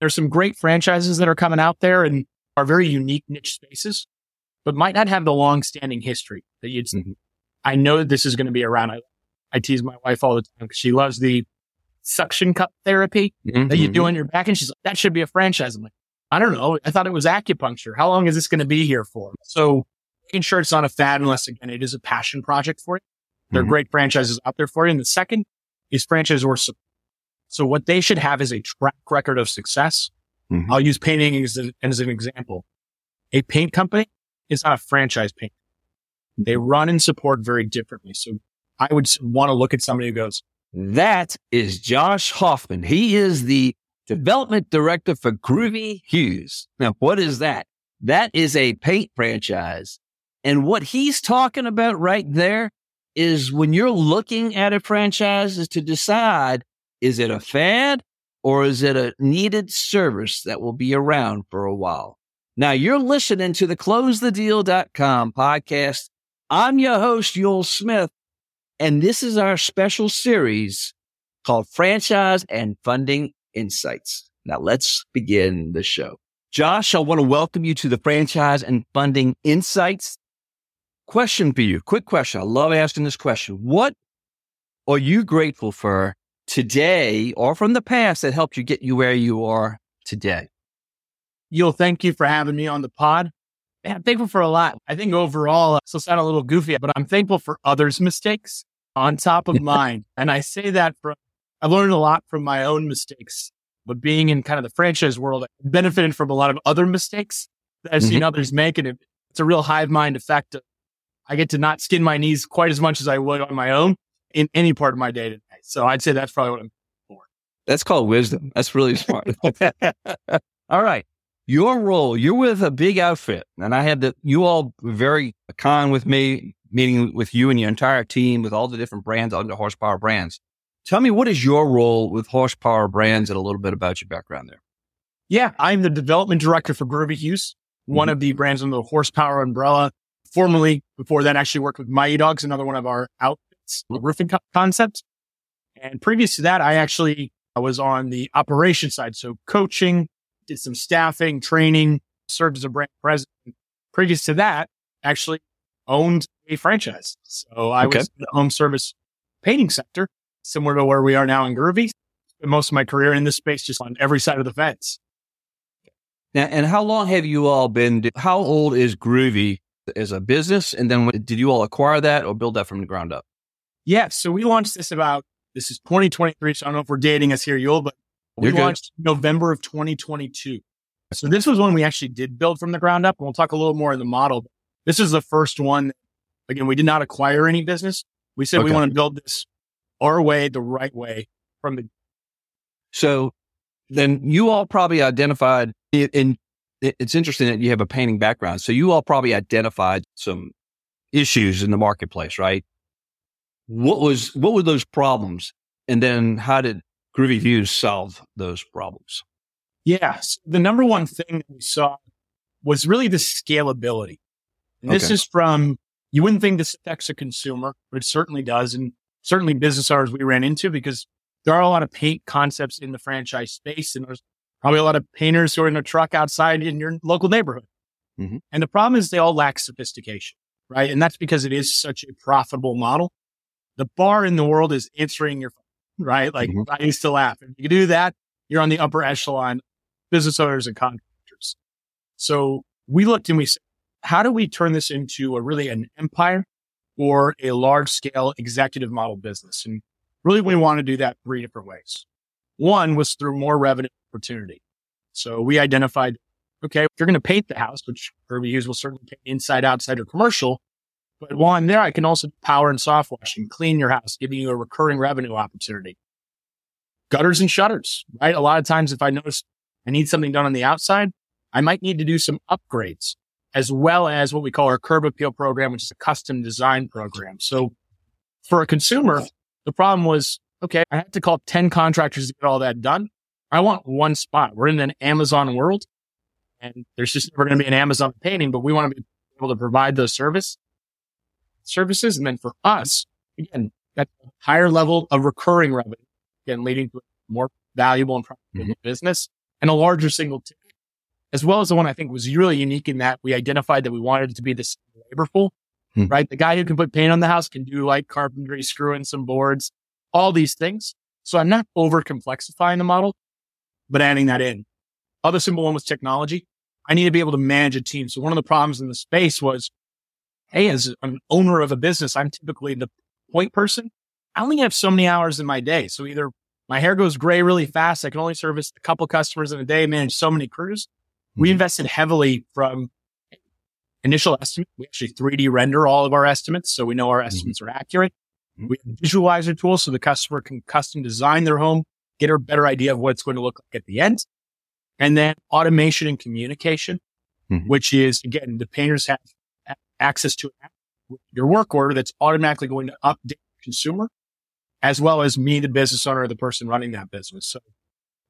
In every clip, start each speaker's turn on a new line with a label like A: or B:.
A: There's some great franchises that are coming out there and are very unique niche spaces, but might not have the long standing history that you'd, mm-hmm. I know that this is going to be around. I, I tease my wife all the time because she loves the suction cup therapy mm-hmm. that you do on your back. And she's like, that should be a franchise. I'm like, I don't know. I thought it was acupuncture. How long is this going to be here for? So making sure it's not a fad unless again, it is a passion project for you. There are mm-hmm. great franchises out there for you. And the second is franchisor support. So what they should have is a track record of success. Mm-hmm. I'll use painting as, a, as an example. A paint company is not a franchise paint. They run and support very differently. So I would want to look at somebody who goes,
B: that is Josh Hoffman. He is the development director for Groovy Hues. Now, what is that? That is a paint franchise. And what he's talking about right there is when you're looking at a franchise is to decide, is it a fad or is it a needed service that will be around for a while? Now you're listening to the closethedeal.com podcast. I'm your host, Ewell Smith, and this is our special series called Franchise and Funding Insights. Now let's begin the show. Josh, I want to welcome you to the Franchise and Funding Insights Question for you. Quick question. I love asking this question. What are you grateful for today or from the past that helped you get you where you are today?
A: Ewell, thank you for having me on the pod. Man, I'm thankful for a lot. I think overall, this sound a little goofy, but I'm thankful for others' mistakes on top of mine. and I say that from, I've learned a lot from my own mistakes, but being in kind of the franchise world, I've benefited from a lot of other mistakes that I've mm-hmm. seen others make. And it's a real hive mind effect of I get to not skin my knees quite as much as I would on my own in any part of my day today. So I'd say that's probably what I'm for.
B: That's called wisdom. That's really smart. all right. Your role, you're with a big outfit. And I had the, you all very kind with me, meeting with you and your entire team with all the different brands under horsepower brands. Tell me, what is your role with horsepower brands and a little bit about your background there?
A: Yeah, I'm the development director for Groovy one mm-hmm. of the brands under the horsepower umbrella formerly before that actually worked with Mighty Dogs, another one of our outfits, roofing co- concepts. And previous to that, I actually I was on the operation side. So coaching, did some staffing, training, served as a brand president. Previous to that, actually owned a franchise. So I okay. was in the home service painting sector, similar to where we are now in Groovy. Most of my career in this space, just on every side of the fence.
B: Now, and how long have you all been? How old is Groovy as a business? And then did you all acquire that or build that from the ground up?
A: Yeah. So we launched this about, this is 2023. So I don't know if we're dating us here, Ewell, but we You're launched. November of 2022. So this was when we actually did build from the ground up. And we'll talk a little more in the model. This is the first one. Again, we did not acquire any business. We said okay. we want to build this our way, the right way from the.
B: So then you all probably identified in it's interesting that you have a painting background. So you all probably identified some issues in the marketplace, right? What was, what were those problems? And then how did Groovy Hues solve those problems?
A: Yes. The number one thing that we saw was really the scalability. And this is from, you wouldn't think this affects a consumer, but it certainly does. And certainly business owners we ran into because there are a lot of paint concepts in the franchise space and there's probably a lot of painters who are in a truck outside in your local neighborhood. Mm-hmm. And the problem is they all lack sophistication, right? And that's because it is such a profitable model. The bar in the world is answering your phone, right? Like mm-hmm. I used to laugh. If you do that, you're on the upper echelon business owners and contractors. So we looked and we said, how do we turn this into a really an empire or a large scale executive model business? And really we want to do that three different ways. One was through more revenue opportunity. So we identified, okay, if you're going to paint the house, which Groovy Hues will certainly paint inside, outside, or commercial. But while I'm there, I can also power and soft wash and clean your house, giving you a recurring revenue opportunity. Gutters and shutters, right? A lot of times, if I notice I need something done on the outside, I might need to do some upgrades as well as what we call our curb appeal program, which is a custom design program. So for a consumer, the problem was okay, I had to call 10 contractors to get all that done. I want one spot. We're in an Amazon world and there's just never going to be an Amazon painting, but we want to be able to provide those service services. And then for us, again, that higher level of recurring revenue, again, leading to a more valuable and profitable mm-hmm. business and a larger single ticket, as well as the one I think was really unique in that we identified that we wanted it to be this labor pool, hmm. right? The guy who can put paint on the house can do like carpentry, screw in some boards, all these things. So I'm not over complexifying the model, but adding that in. Other simple one was technology. I need to be able to manage a team. So one of the problems in the space was, Hey, as an owner of a business, I'm typically the point person. I only have so many hours in my day. So either my hair goes gray really fast. I can only service a couple customers in a day, manage so many crews. Mm-hmm. We invested heavily from initial estimate. We actually 3D render all of our estimates. So we know our mm-hmm. estimates mm-hmm. are accurate. Mm-hmm. We have a visualizer tool so the customer can custom design their home, get a better idea of what it's going to look like at the end. And then automation and communication, mm-hmm. which is again, the painters have access to your work order that's automatically going to update the consumer as well as me, the business owner, the person running that business. So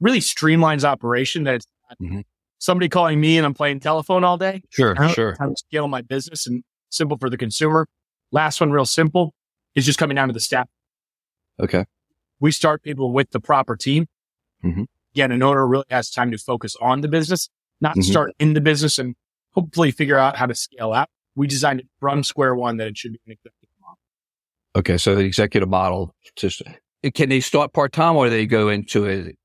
A: really streamlines operation that it's mm-hmm. somebody calling me and I'm playing telephone all day.
B: Sure, sure.
A: How to scale my business and simple for the consumer. Last one, real simple, is just coming down to the staff.
B: Okay.
A: We start people with the proper team. Mm-hmm. Again, an owner really has time to focus on the business, not mm-hmm. start in the business and hopefully figure out how to scale out. We designed it from square one that it should be an executive model.
B: Okay. So the executive model, just, can they start part time or they go into it?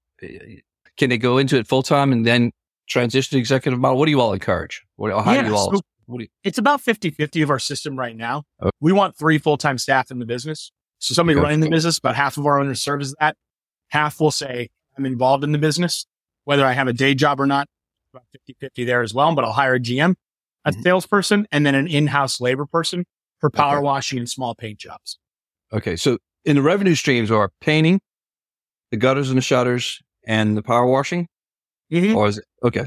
B: Can they go into it full time and then transition to executive model? What do you all encourage? What, how yeah, do you all? So
A: you, it's about 50 50 of our system right now. Okay. We want three full time staff in the business. So somebody okay. running the business, about half of our owners serve as that. Half will say, I'm involved in the business, whether I have a day job or not, about 50 50 there as well. But I'll hire a GM, a mm-hmm. salesperson, and then an in house labor person for power okay. washing and small paint jobs.
B: Okay. So in the revenue streams are painting, the gutters and the shutters, and the power washing? Mm-hmm. Or is it okay?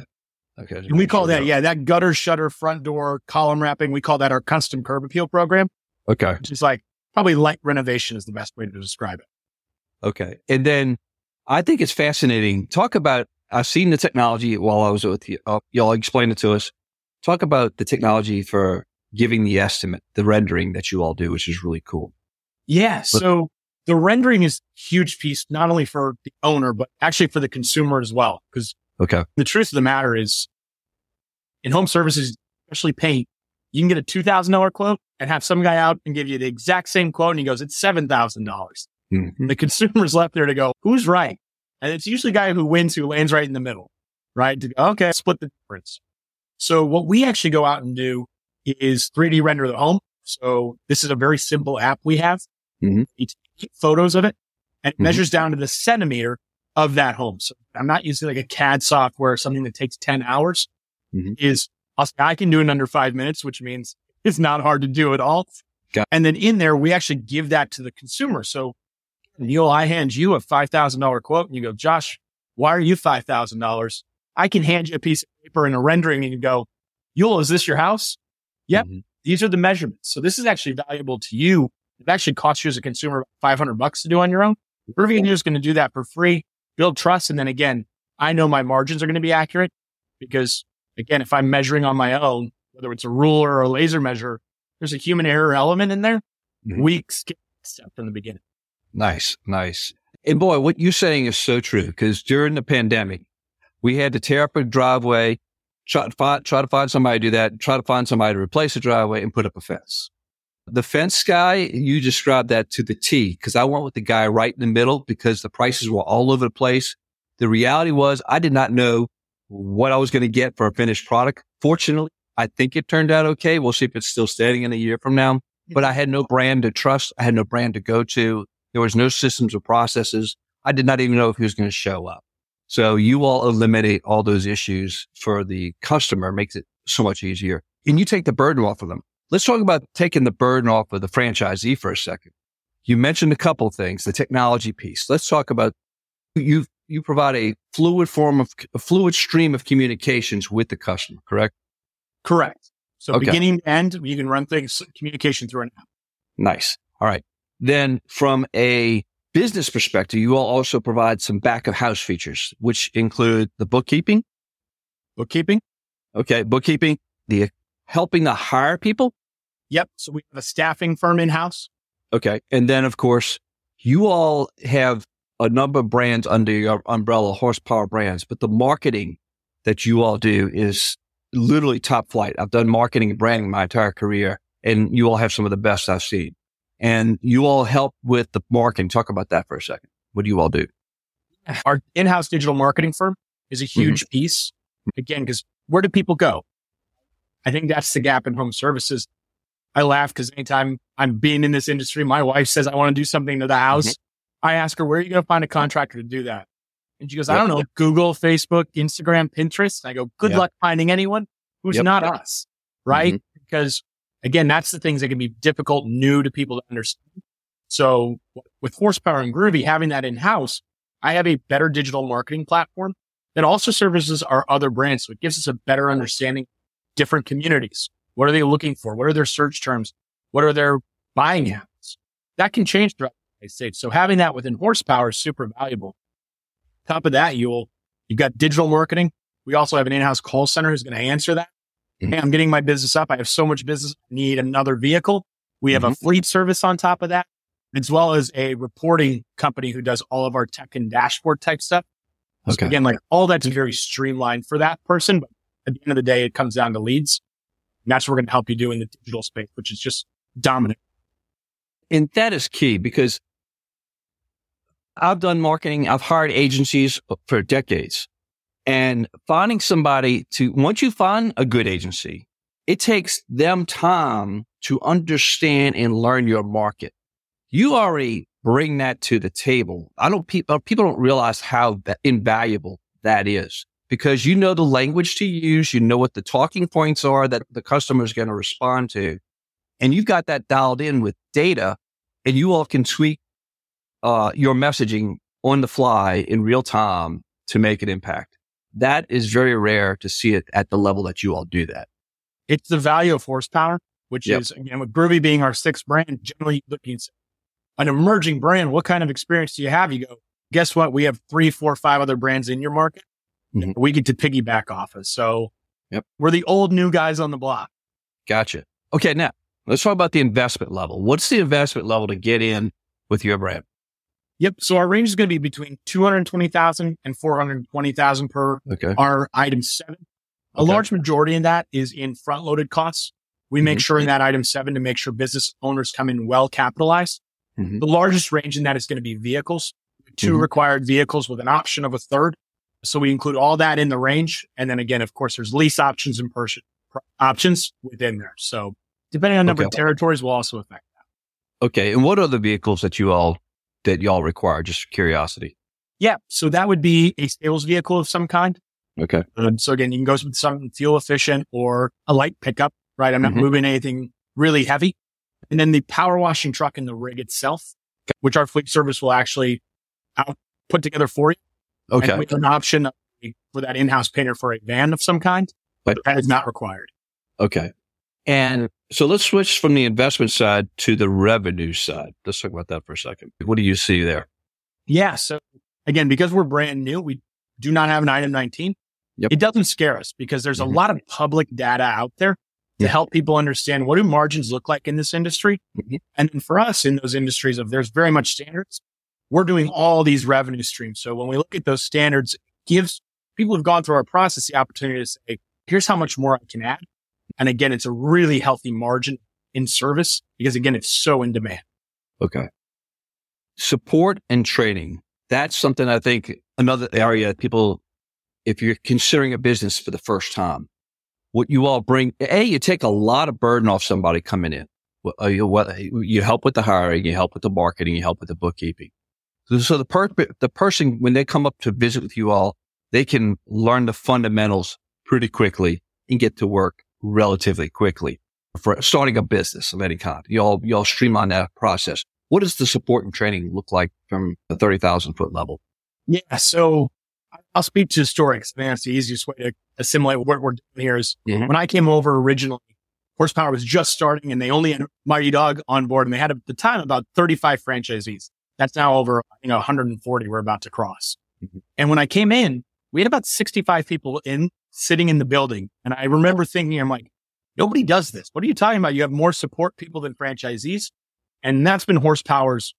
A: Okay. And we call that, yeah, that gutter shutter front door column wrapping. We call that our custom curb appeal program.
B: Okay.
A: Which is like probably light renovation is the best way to describe it.
B: Okay. And then I think it's fascinating. Talk about, I've seen the technology while I was with you. Uh, y'all explain it to us. Talk about the technology for giving the estimate, the rendering that you all do, which is really cool.
A: Yeah. So the rendering is huge piece, not only for the owner, but actually for the consumer as well. Cause
B: Okay.
A: The truth of the matter is in home services, especially paint, you can get a $2,000 quote and have some guy out and give you the exact same quote. And he goes, it's $7,000. dollars mm-hmm. The consumer's left there to go, who's right? And it's usually the guy who wins who lands right in the middle, right? To go, okay, split the difference. So what we actually go out and do is 3D render the home. So this is a very simple app we have. Mm-hmm. You take photos of it and it mm-hmm. measures down to the centimeter of that home. So I'm not using like a CAD software, something that takes 10 hours mm-hmm. is I can do it in under five minutes, which means it's not hard to do at all. Got and then in there, we actually give that to the consumer. So Neil, I hand you a $5,000 quote and you go, Josh, why are you $5,000? I can hand you a piece of paper and a rendering and you go, Ewell, is this your house? Yep. Mm-hmm. These are the measurements. So this is actually valuable to you. It actually costs you as a consumer 500 bucks to do on your own. Rivian is going to do that for free build trust. And then again, I know my margins are going to be accurate because again, if I'm measuring on my own, whether it's a ruler or a laser measure, there's a human error element in there. Mm-hmm. We skip step from the beginning.
B: Nice, nice. And boy, what you're saying is so true because during the pandemic, we had to tear up a driveway, try to find, try to find somebody to do that, try to find somebody to replace the driveway and put up a fence. The fence guy, you described that to the T because I went with the guy right in the middle because the prices were all over the place. The reality was I did not know what I was going to get for a finished product. Fortunately, I think it turned out okay. We'll see if it's still standing in a year from now, but I had no brand to trust. I had no brand to go to. There was no systems or processes. I did not even know if he was going to show up. So you all eliminate all those issues for the customer, makes it so much easier. And you take the burden off of them. Let's talk about taking the burden off of the franchisee for a second. You mentioned a couple things, the technology piece. Let's talk about you. You provide a fluid form of a fluid stream of communications with the customer, correct?
A: Correct. So okay. beginning to end, you can run things communication through an app.
B: Nice. All right. Then from a business perspective, you will also provide some back of house features, which include the bookkeeping.
A: Bookkeeping.
B: Okay. Bookkeeping, the helping to hire people
A: Yep. So we have a staffing firm in house.
B: Okay. And then, of course, you all have a number of brands under your umbrella, horsepower brands, but the marketing that you all do is literally top flight. I've done marketing and branding my entire career, and you all have some of the best I've seen. And you all help with the marketing. Talk about that for a second. What do you all do?
A: Our in-house digital marketing firm is a mm-hmm. huge mm-hmm. piece. Again, because where do people go? I think that's the gap in home services. I laugh because anytime I'm being in this industry, my wife says I want to do something to the house. Mm-hmm. I ask her, where are you going to find a contractor to do that? And she goes, I don't know, Google, Facebook, Instagram, Pinterest. I go, good yep. luck finding anyone who's yep. not us. Right. Mm-hmm. Because again, that's the things that can be difficult, new to people to understand. So with horsepower and groovy, having that in house, I have a better digital marketing platform that also services our other brands. So it gives us a better understanding different communities. What are they looking for? What are their search terms? What are their buying habits? That can change throughout the United States. So having that within horsepower is super valuable. Top of that, you'll, you've got digital marketing. We also have an in-house call center who's going to answer that. Mm-hmm. Hey, I'm getting my business up. I have so much business. I need another vehicle. We have mm-hmm. a fleet service on top of that, as well as a reporting company who does all of our tech and dashboard type stuff. Okay. So again, like all that's very streamlined for that person. But at the end of the day, it comes down to leads. And that's what we're going to help you do in the digital space, which is just dominant.
B: And that is key because I've done marketing. I've hired agencies for decades and finding somebody to, once you find a good agency, it takes them time to understand and learn your market. You already bring that to the table. I don't, people, people don't realize how invaluable that is because you know the language to use. You know what the talking points are that the customer is going to respond to. And you've got that dialed in with data and you all can tweak uh, your messaging on the fly in real time to make an impact. That is very rare to see it at the level that you all do that.
A: It's the value of horsepower, which yep. is again with Groovy being our sixth brand, generally looking at an emerging brand. What kind of experience do you have? You go, guess what? We have three, four, five other brands in your market. Mm-hmm. We get to piggyback off of. So yep. we're the old new guys on the block.
B: Gotcha. Okay. Now let's talk about the investment level. What's the investment level to get in with your brand?
A: Yep. So our range is going to be between 220,000 and 420,000 per okay. our item seven. A okay. large majority of that is in front loaded costs. We make mm-hmm. sure in that item seven to make sure business owners come in well capitalized. Mm-hmm. The largest range in that is going to be vehicles, 2 mm-hmm. required vehicles with an option of a third. So we include all that in the range. And then again, of course, there's lease options and purchase options within there. So depending on number okay. of territories will also affect that.
B: Okay. And what are the vehicles that you all that y'all require? Just curiosity.
A: Yeah. So that would be a sales vehicle of some kind.
B: Okay.
A: Um, so again, you can go with something fuel efficient or a light pickup, right? I'm not mm-hmm. moving anything really heavy. And then the power washing truck and the rig itself, which our fleet service will actually out, put together for you.
B: Okay.
A: And we have an option for that in-house painter for a van of some kind, but that is not required.
B: Okay. And so let's switch from the investment side to the revenue side. Let's talk about that for a second. What do you see there?
A: Yeah. So again, because we're brand new, we do not have an item 19. Yep. It doesn't scare us because there's mm-hmm. a lot of public data out there to yeah. help people understand what do margins look like in this industry. Mm-hmm. And for us in those industries of there's very much standards, we're doing all these revenue streams. So when we look at those standards, gives people who've gone through our process the opportunity to say, here's how much more I can add. And again, it's a really healthy margin in service because again, it's so in demand.
B: Okay. Support and training. That's something I think another area people, if you're considering a business for the first time, what you all bring, A, you take a lot of burden off somebody coming in. Uh, you help with the hiring, you help with the marketing, you help with the bookkeeping. So the per- the person, when they come up to visit with you all, they can learn the fundamentals pretty quickly and get to work relatively quickly for starting a business of any kind. Y'all, y'all streamline that process. What does the support and training look like from the 30,000 foot level?
A: Yeah. So I'll speak to the story because that's the easiest way to assimilate what we're doing here is mm-hmm. when I came over originally, horsepower was just starting and they only had Mighty Dog on board and they had at the time about 35 franchisees. That's now over, you know, 140 we're about to cross. Mm-hmm. And when I came in, we had about 65 people in sitting in the building. And I remember thinking, I'm like, nobody does this. What are you talking about? You have more support people than franchisees. And that's been horsepower's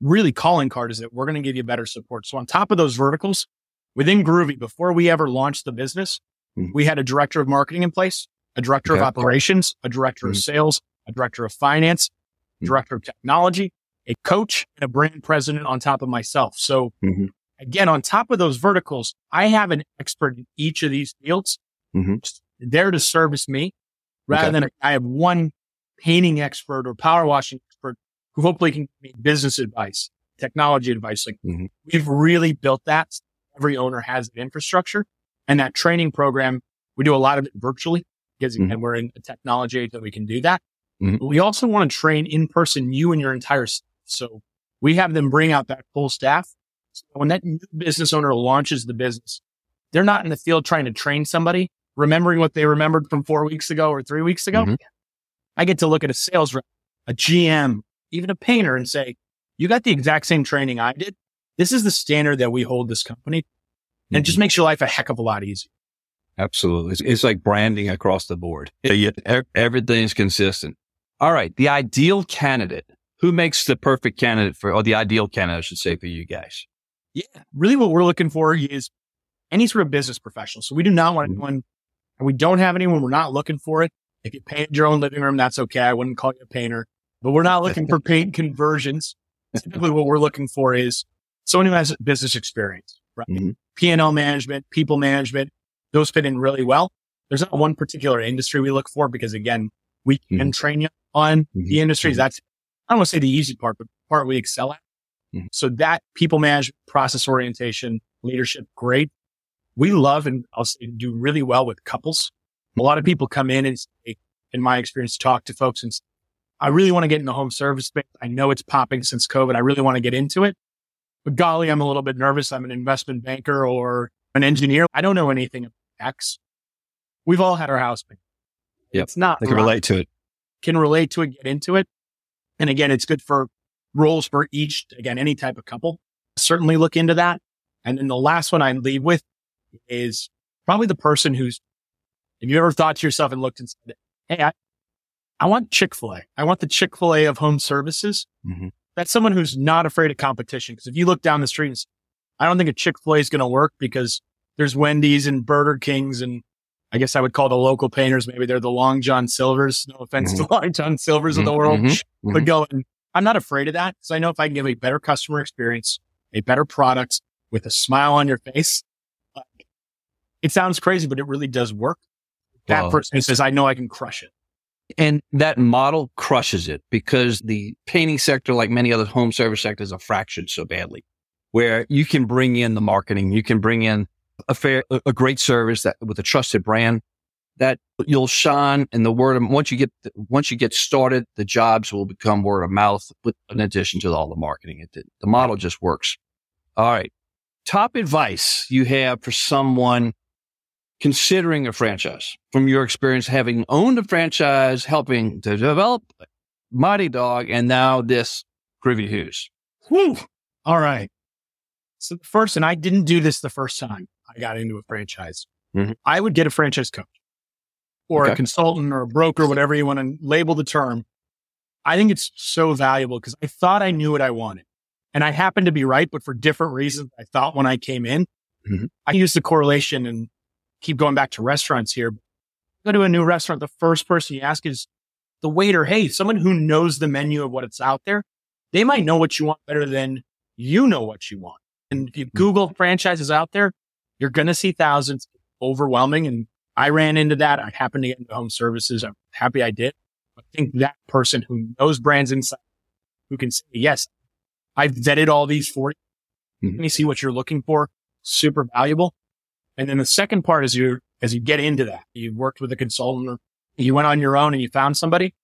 A: really calling card is that we're going to give you better support. So on top of those verticals within Groovy, before we ever launched the business, mm-hmm. we had a director of marketing in place, a director okay. of operations, a director mm-hmm. of sales, a director of finance, mm-hmm. director of technology, a coach and a brand president on top of myself. So mm-hmm. Again, on top of those verticals, I have an expert in each of these fields mm-hmm. there to service me rather okay. than I have one painting expert or power washing expert who hopefully can give me business advice, technology advice. Like mm-hmm. we've really built that. Every owner has an infrastructure and that training program. We do a lot of it virtually because mm-hmm. we're in a technology age that we can do that. Mm-hmm. we also want to train in person you and your entire staff. So we have them bring out that full staff. So when that new business owner launches the business, they're not in the field trying to train somebody, remembering what they remembered from four weeks ago or three weeks ago. Mm-hmm. I get to look at a sales rep, a GM, even a painter and say, you got the exact same training I did. This is the standard that we hold this company. And mm-hmm. it just mm-hmm. makes your life a heck of a lot easier.
B: Absolutely. It's, it's like branding across the board. Everything's consistent. All right. The ideal candidate. Who makes the perfect candidate for, or the ideal candidate, I should say, for you guys?
A: Yeah. Really what we're looking for is any sort of business professional. So we do not want mm-hmm. anyone, and we don't have anyone. We're not looking for it. If you paint your own living room, that's okay. I wouldn't call you a painter, but we're not looking for paint conversions. Typically what we're looking for is someone who has business experience, right? Mm-hmm. P&L management, people management, those fit in really well. There's not one particular industry we look for because again, we can mm-hmm. train you on mm-hmm. the industries. Mm-hmm. That's, I don't want to say the easy part, but the part we excel at. Mm-hmm. So that people management, process orientation, leadership, great. We love and I'll say do really well with couples. A lot of people come in and say, in my experience, talk to folks and say, I really want to get in the home service space. I know it's popping since COVID. I really want to get into it. But golly, I'm a little bit nervous. I'm an investment banker or an engineer. I don't know anything about X. We've all had our house.
B: Yep. It's not. They can relate to it.
A: Can relate to it, get into it. And again, it's good for roles for each, again, any type of couple. Certainly look into that. And then the last one I leave with is probably the person who's, have you ever thought to yourself and looked and said, Hey, I, I want Chick-fil-A. I want the Chick-fil-A of home services. Mm-hmm. That's someone who's not afraid of competition. Cause if you look down the street and say, I don't think a Chick-fil-A is going to work because there's Wendy's and Burger Kings and I guess I would call the local painters, maybe they're the Long John Silvers. No offense mm-hmm. to Long John Silvers mm-hmm. of the world, mm-hmm. but going, I'm not afraid of that because I know if I can give a better customer experience, a better product with a smile on your face, it sounds crazy, but it really does work. That well, person says, I know I can crush it.
B: And that model crushes it because the painting sector, like many other home service sectors, are fractured so badly where you can bring in the marketing, you can bring in a fair, a great service that with a trusted brand that you'll shine and the word of, once you get, once you get started, the jobs will become word of mouth with, in addition to all the marketing. It, the model just works. All right. Top advice you have for someone considering a franchise from your experience having owned a franchise, helping to develop Mighty Dog and now this Groovy Hues.
A: Whew. All right. So first, and I didn't do this the first time. I got into a franchise, mm-hmm. I would get a franchise coach or okay. a consultant or a broker, whatever you want to label the term. I think it's so valuable because I thought I knew what I wanted and I happened to be right, but for different reasons. I thought when I came in, mm-hmm. I use the correlation and keep going back to restaurants here. Go to a new restaurant. The first person you ask is the waiter. Hey, someone who knows the menu of what it's out there. They might know what you want better than you know what you want. And if you mm-hmm. Google franchises out there, you're going to see thousands overwhelming. And I ran into that. I happened to get into home services. I'm happy I did. I think that person who knows brands inside, who can say, yes, I've vetted all these for you. Mm-hmm. Let me see what you're looking for. Super valuable. And then the second part is you, as you get into that, you've worked with a consultant or you went on your own and you found somebody.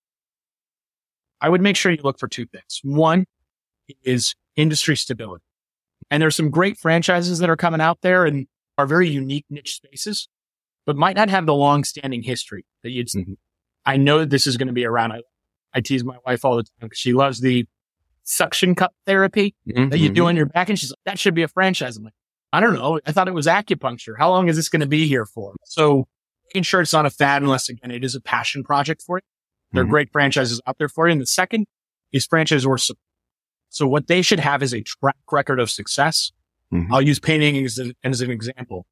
A: I would make sure you look for two things. One is industry stability. And there's some great franchises that are coming out there and are very unique niche spaces, but might not have the long standing history that you'd, mm-hmm. I know this is going to be around. I, I tease my wife all the time because she loves the suction cup therapy mm-hmm. that you do mm-hmm. on your back. And she's like, that should be a franchise. I'm like, I don't know. I thought it was acupuncture. How long is this going to be here for? So making sure it's not a fad unless again, it is a passion project for you. There are mm-hmm. great franchises out there for you. And the second is franchisor support. So what they should have is a track record of success. Mm-hmm. I'll use painting as, a, as an example.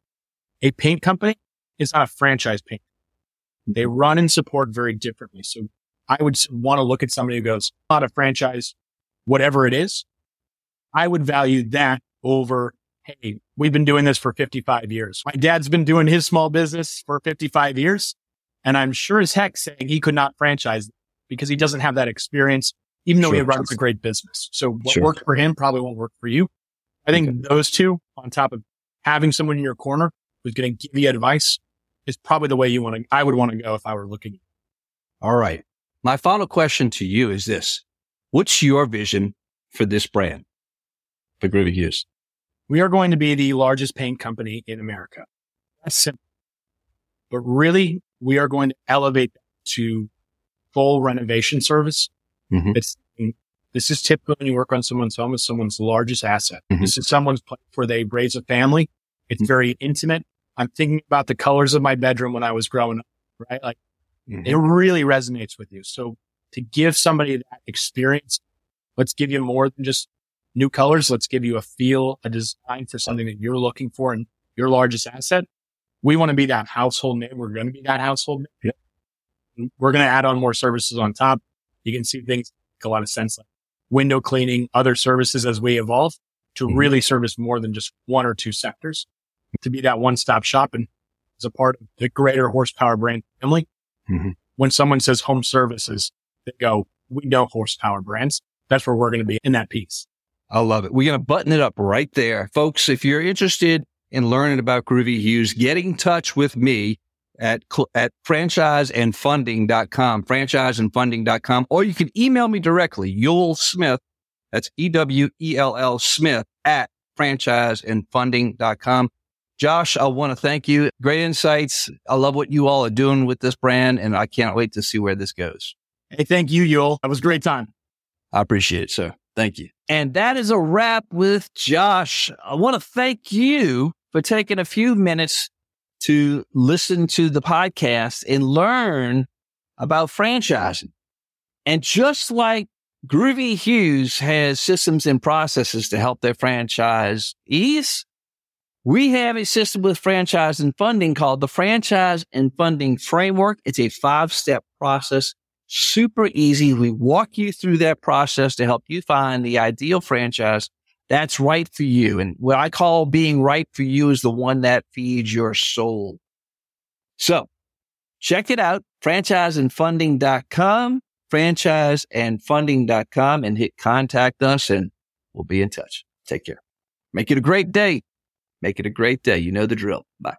A: A paint company is not a franchise paint. They mm-hmm. run and support very differently. So I would want to look at somebody who goes, not a franchise, whatever it is. I would value that over, Hey, we've been doing this for 55 years. My dad's been doing his small business for 55 years. And I'm sure as heck saying he could not franchise because he doesn't have that experience, even though sure. he runs a great business. So what sure. worked for him probably won't work for you. I think okay. those two on top of having someone in your corner who's going to give you advice is probably the way you want to, I would want to go if I were looking.
B: All right. My final question to you is this. What's your vision for this brand for Groovy Hues?
A: We are going to be the largest paint company in America. That's simple. But really, we are going to elevate to full renovation service. Mm-hmm. It's, this is typical when you work on someone's home, it's someone's largest asset. Mm-hmm. This is someone's place where they raise a family. It's mm-hmm. very intimate. I'm thinking about the colors of my bedroom when I was growing up, right? Like mm-hmm. it really resonates with you. So to give somebody that experience, let's give you more than just new colors. Let's give you a feel, a design for something that you're looking for and your largest asset. We want to be that household name. We're going to be that household name. Yeah. We're going to add on more services on top. You can see things make a lot of sense like window cleaning, other services as we evolve to mm-hmm. really service more than just one or two sectors to be that one stop shop and as a part of the greater horsepower brand family. Mm-hmm. When someone says home services, they go, we know horsepower brands. That's where we're going to be in that piece.
B: I love it. We're going to button it up right there. Folks, if you're interested in learning about Groovy Hues, get in touch with me at, at franchiseandfunding.com, franchiseandfunding.com, or you can email me directly, Ewell Smith. That's E-W-E-L-L Smith at franchiseandfunding.com. Josh, I want to thank you. Great insights. I love what you all are doing with this brand, and I can't wait to see where this goes.
A: Hey, thank you, Ewell. That was a great time.
B: I appreciate it, sir. Thank you. And that is a wrap with Josh. I want to thank you for taking a few minutes to listen to the podcast and learn about franchising. And just like Groovy Hues has systems and processes to help their franchise ease, we have a system with franchise and funding called the Franchise and Funding Framework. It's a five step process super easy. We walk you through that process to help you find the ideal franchise that's right for you. And what I call being right for you is the one that feeds your soul. So check it out, franchiseandfunding.com, franchiseandfunding.com and hit contact us and we'll be in touch. Take care. Make it a great day. Make it a great day. You know the drill. Bye.